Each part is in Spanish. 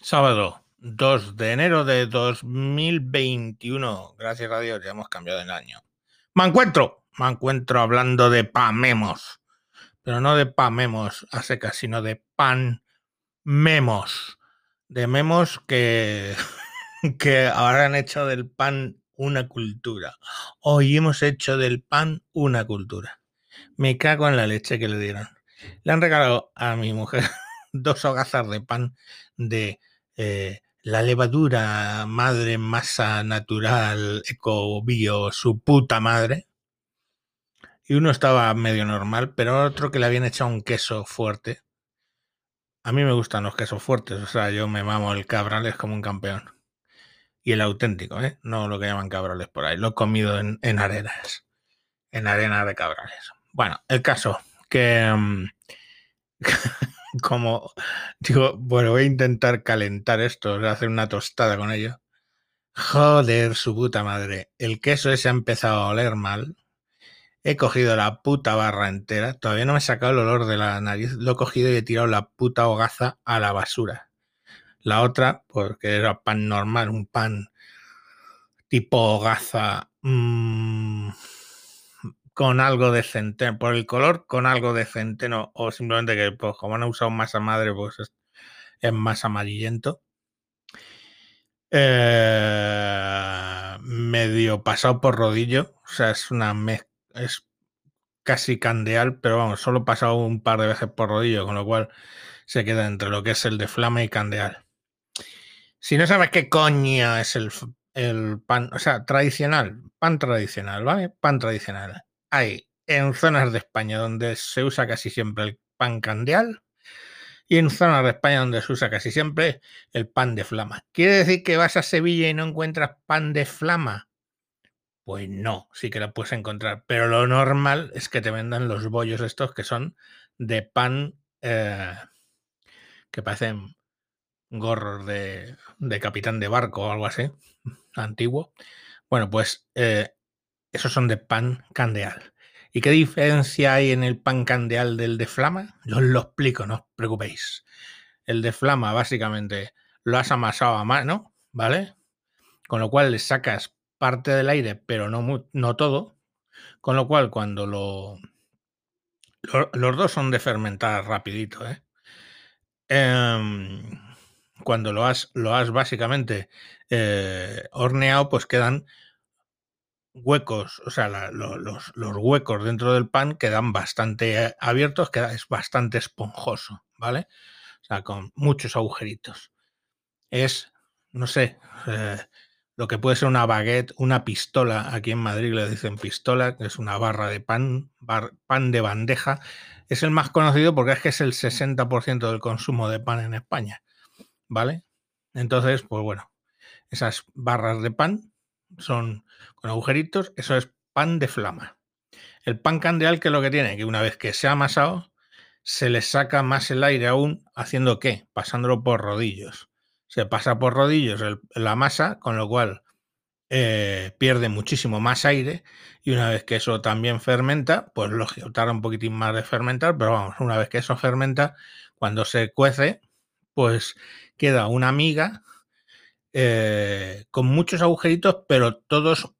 Sábado 2 de enero de 2021. Gracias a Dios, ya hemos cambiado el año. Me encuentro, me encuentro hablando de pamemos, pero no de pamemos a secas, sino de pan memos. De memos que, que ahora han hecho del pan una cultura. Hoy hemos hecho del pan una cultura. Me cago en la leche que le dieron. Le han regalado a mi mujer dos hogazas de pan de eh, la levadura madre masa natural eco bio su puta madre. Y uno estaba medio normal pero otro que le habían echado un queso fuerte. A mí me gustan los quesos fuertes o sea yo me mamo el cabrales como un campeón. Y el auténtico ¿eh? no lo que llaman cabrales por ahí lo he comido en, en arenas en arena de cabrales. Bueno el caso que mm, como digo, bueno, voy a intentar calentar esto, hacer una tostada con ello. Joder, su puta madre. El queso ese ha empezado a oler mal. He cogido la puta barra entera. Todavía no me he sacado el olor de la nariz. Lo he cogido y he tirado la puta hogaza a la basura. La otra, porque era pan normal, un pan tipo hogaza. Mmm, con algo de centeno, por el color con algo de centeno, o simplemente que pues, como han usado masa madre, pues es, es más amarillento. Eh, medio pasado por rodillo, o sea, es una mezcla, es casi candeal, pero vamos, solo pasado un par de veces por rodillo, con lo cual se queda entre lo que es el de flama y candeal. Si no sabes qué coño es el, el pan, o sea, tradicional, pan tradicional, ¿vale? Pan tradicional hay en zonas de España donde se usa casi siempre el pan candeal y en zonas de España donde se usa casi siempre el pan de flama. ¿Quiere decir que vas a Sevilla y no encuentras pan de flama? Pues no, sí que la puedes encontrar, pero lo normal es que te vendan los bollos estos que son de pan eh, que parecen gorros de, capitán de barco o algo así, antiguo. Bueno, pues eh, esos son de pan candeal. ¿Y qué diferencia hay en el pan candeal del de flama? Yo os lo explico, no os preocupéis. El de flama, básicamente, lo has amasado a mano, ¿vale? Con lo cual le sacas parte del aire, pero no, no todo. Con lo cual, cuando lo, lo Los dos son de fermentar rapidito, ¿eh? eh cuando lo has, lo has básicamente eh, horneado, pues quedan huecos, o sea, los, los, huecos dentro del pan quedan bastante eh, abiertos, queda, es bastante esponjoso, ¿vale? O sea, con muchos agujeritos. Es, no sé, eh, lo que puede ser una baguette, una pistola, aquí en Madrid le dicen pistola, que es una barra de pan, bar, pan de bandeja. Es el más conocido porque es que es el 60% del consumo de pan en España, ¿vale? Entonces, pues bueno, esas barras de pan son con agujeritos, eso es pan de flama. El pan candeal, que es lo que tiene? Que una vez que se ha amasado, se le saca más el aire aún, haciendo qué? Pasándolo por rodillos. Se pasa por rodillos la masa, con lo cual eh, pierde muchísimo más aire y una vez que eso también fermenta, pues lógico, tarda un poquitín más de fermentar, pero vamos, una vez que eso fermenta, cuando se cuece, pues queda una miga eh, con muchos agujeritos, pero todos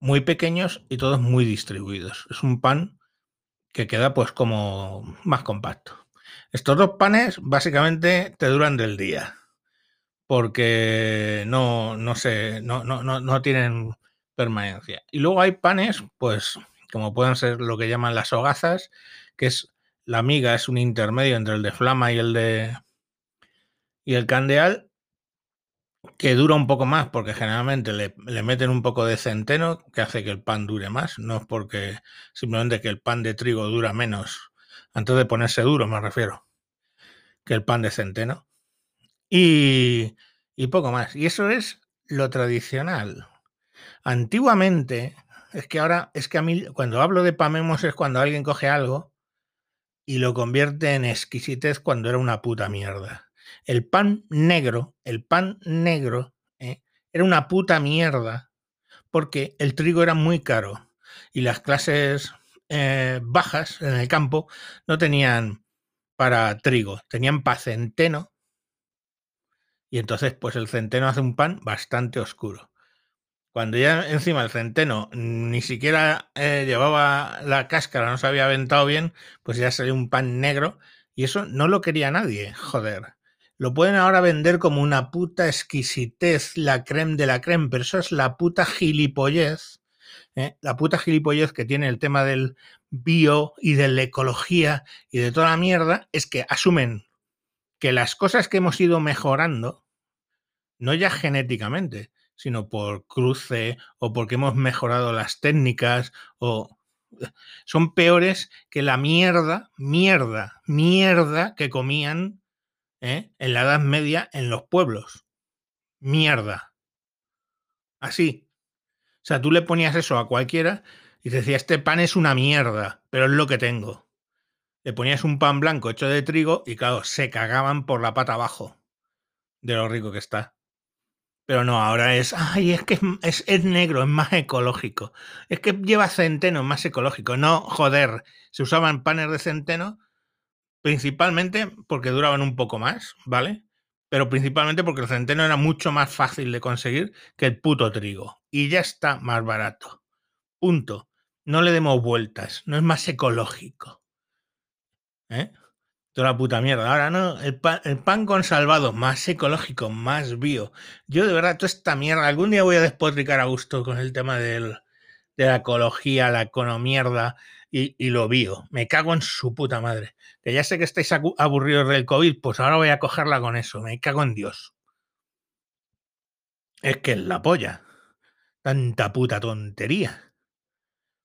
muy pequeños y todos muy distribuidos. Es un pan que queda pues como más compacto. Estos dos panes básicamente te duran del día porque no, no, no, no, no tienen permanencia. Y luego hay panes, pues como pueden ser lo que llaman las hogazas, que es la miga, es un intermedio entre el de flama y el de y el candeal, que dura un poco más porque generalmente le, meten un poco de centeno que hace que el pan dure más, no es porque simplemente que el pan de trigo dura menos, antes de ponerse duro me refiero, que el pan de centeno. Y, y poco más. Y eso es lo tradicional. Antiguamente, es que ahora, es que a mí, cuando hablo de pamemos es cuando alguien coge algo y lo convierte en exquisitez cuando era una puta mierda. El pan negro, el pan negro, ¿eh? era una puta mierda porque el trigo era muy caro y las clases eh, bajas en el campo no tenían para trigo, tenían para centeno Y entonces, pues el centeno hace un pan bastante oscuro. Cuando ya encima el centeno ni siquiera eh, llevaba la cáscara, no se había aventado bien, pues ya salió un pan negro. Y eso no lo quería nadie, joder. Lo pueden ahora vender como una puta exquisitez, la creme de la creme, pero eso es la puta gilipollez. ¿eh? La puta gilipollez que tiene el tema del bio y de la ecología y de toda la mierda es que asumen que las cosas que hemos ido mejorando, no ya genéticamente, sino por cruce o porque hemos mejorado las técnicas o son peores que la mierda, mierda, mierda que comían ¿eh? en la Edad Media en los pueblos. Mierda. Así. O sea, tú le ponías eso a cualquiera y te decía, este pan es una mierda, pero es lo que tengo. Le ponías un pan blanco hecho de trigo y claro, se cagaban por la pata abajo de lo rico que está. Pero no, ahora es, ay, es que es, es, negro, es más ecológico. Es que lleva centeno, es más ecológico. No, joder, se usaban panes de centeno principalmente porque duraban un poco más, ¿vale? Pero principalmente porque el centeno era mucho más fácil de conseguir que el puto trigo. Y ya está más barato. Punto. No le demos vueltas, no es más ecológico. ¿Eh? Toda la puta mierda. Ahora no, el pan, con salvado, más ecológico, más bio. Yo de verdad, toda esta mierda, algún día voy a despotricar a gusto con el tema del, de la ecología, la economierda y, lo bio. Me cago en su puta madre. Que ya sé que estáis aburridos del COVID, pues ahora voy a cogerla con eso. Me cago en Dios. Es que es la polla. Tanta puta tontería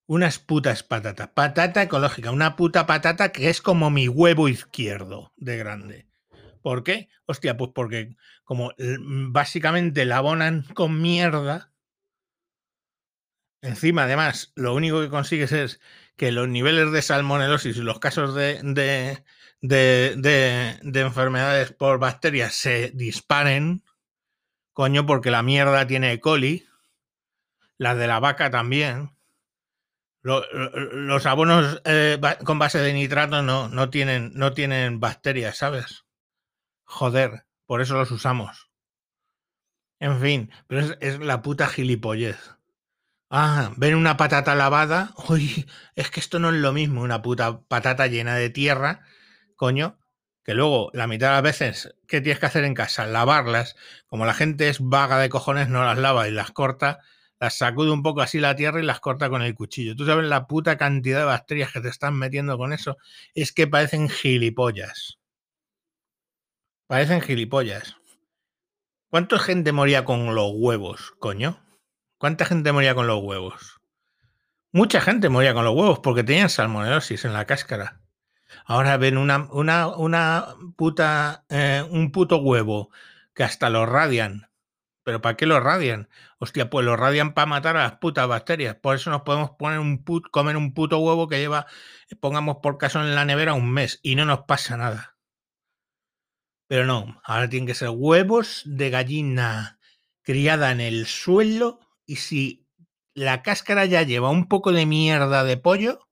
unas putas patatas. Patata ecológica, una puta patata que es como mi huevo izquierdo de grande. ¿Por qué? Hostia, pues porque como básicamente la abonan con mierda, encima además lo único que consigues es que los niveles de salmonelosis y los casos de, de, de, de enfermedades por bacterias se disparen, coño, porque la mierda tiene E. coli, las de la vaca también, los abonos eh, con base de nitrato no, no, tienen, no tienen bacterias, ¿sabes? Joder, por eso los usamos. En fin, pero es, es la puta gilipollez. Ah, ven una patata lavada. Uy, es que esto no es lo mismo, una puta patata llena de tierra, coño, que luego la mitad de las veces, ¿qué tienes que hacer en casa? Lavarlas. Como la gente es vaga de cojones, no las lava y las corta las sacude un poco así la tierra y las corta con el cuchillo. Tú sabes la puta cantidad de bacterias que te están metiendo con eso. Es que parecen gilipollas. Parecen gilipollas. ¿Cuánta gente moría con los huevos, coño? ¿Cuánta gente moría con los huevos? Mucha gente moría con los huevos porque tenían salmonelosis en la cáscara. Ahora ven una, una, una puta, eh, un puto huevo que hasta lo radian ¿Pero para qué lo radian? Hostia, pues lo radian para matar a las putas bacterias. Por eso nos podemos poner un put, comer un puto huevo que lleva, pongamos por caso en la nevera un mes y no nos pasa nada. Pero no, ahora tienen que ser huevos de gallina criada en el suelo y si la cáscara ya lleva un poco de mierda de pollo,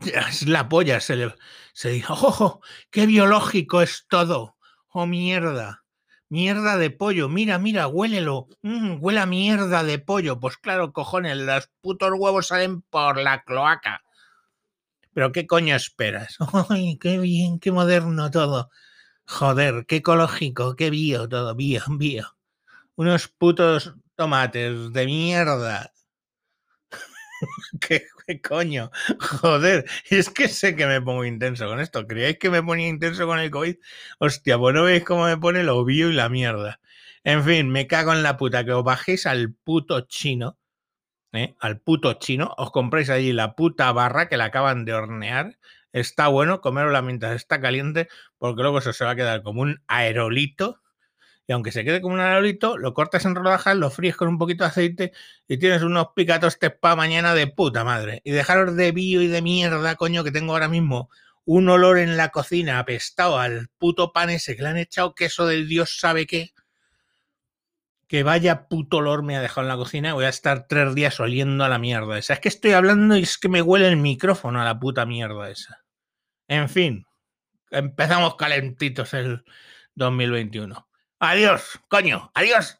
es la polla, se le se dice, ¡oh, qué biológico es todo! ¡Oh, mierda! Mierda de pollo, mira, mira, huélelo. Mm, huele a mierda de pollo. Pues claro, cojones, los putos huevos salen por la cloaca. Pero ¿qué coño esperas? ¡Ay, qué bien, qué moderno todo! Joder, qué ecológico, qué bio todo, bio, bio. Unos putos tomates de mierda ¿Qué, coño? Joder, es que sé que me pongo intenso con esto. ¿Creéis que me ponía intenso con el COVID? Hostia, pues no veis cómo me pone lo obvio y la mierda. En fin, me cago en la puta que os bajéis al puto chino, ¿eh? al puto chino, os compréis allí la puta barra que la acaban de hornear. Está bueno comerla mientras está caliente, porque luego eso se va a quedar como un aerolito y aunque se quede como un aerolito, lo cortas en rodajas, lo fríes con un poquito de aceite y tienes unos picatos para mañana de puta madre. Y dejaros de bio y de mierda, coño, que tengo ahora mismo un olor en la cocina apestado al puto pan ese que le han echado queso del Dios sabe qué. Que vaya puto olor me ha dejado en la cocina. Voy a estar tres días oliendo a la mierda esa. Es que estoy hablando y es que me huele el micrófono a la puta mierda esa. En fin, empezamos calentitos el 2021. Adiós, coño, adiós.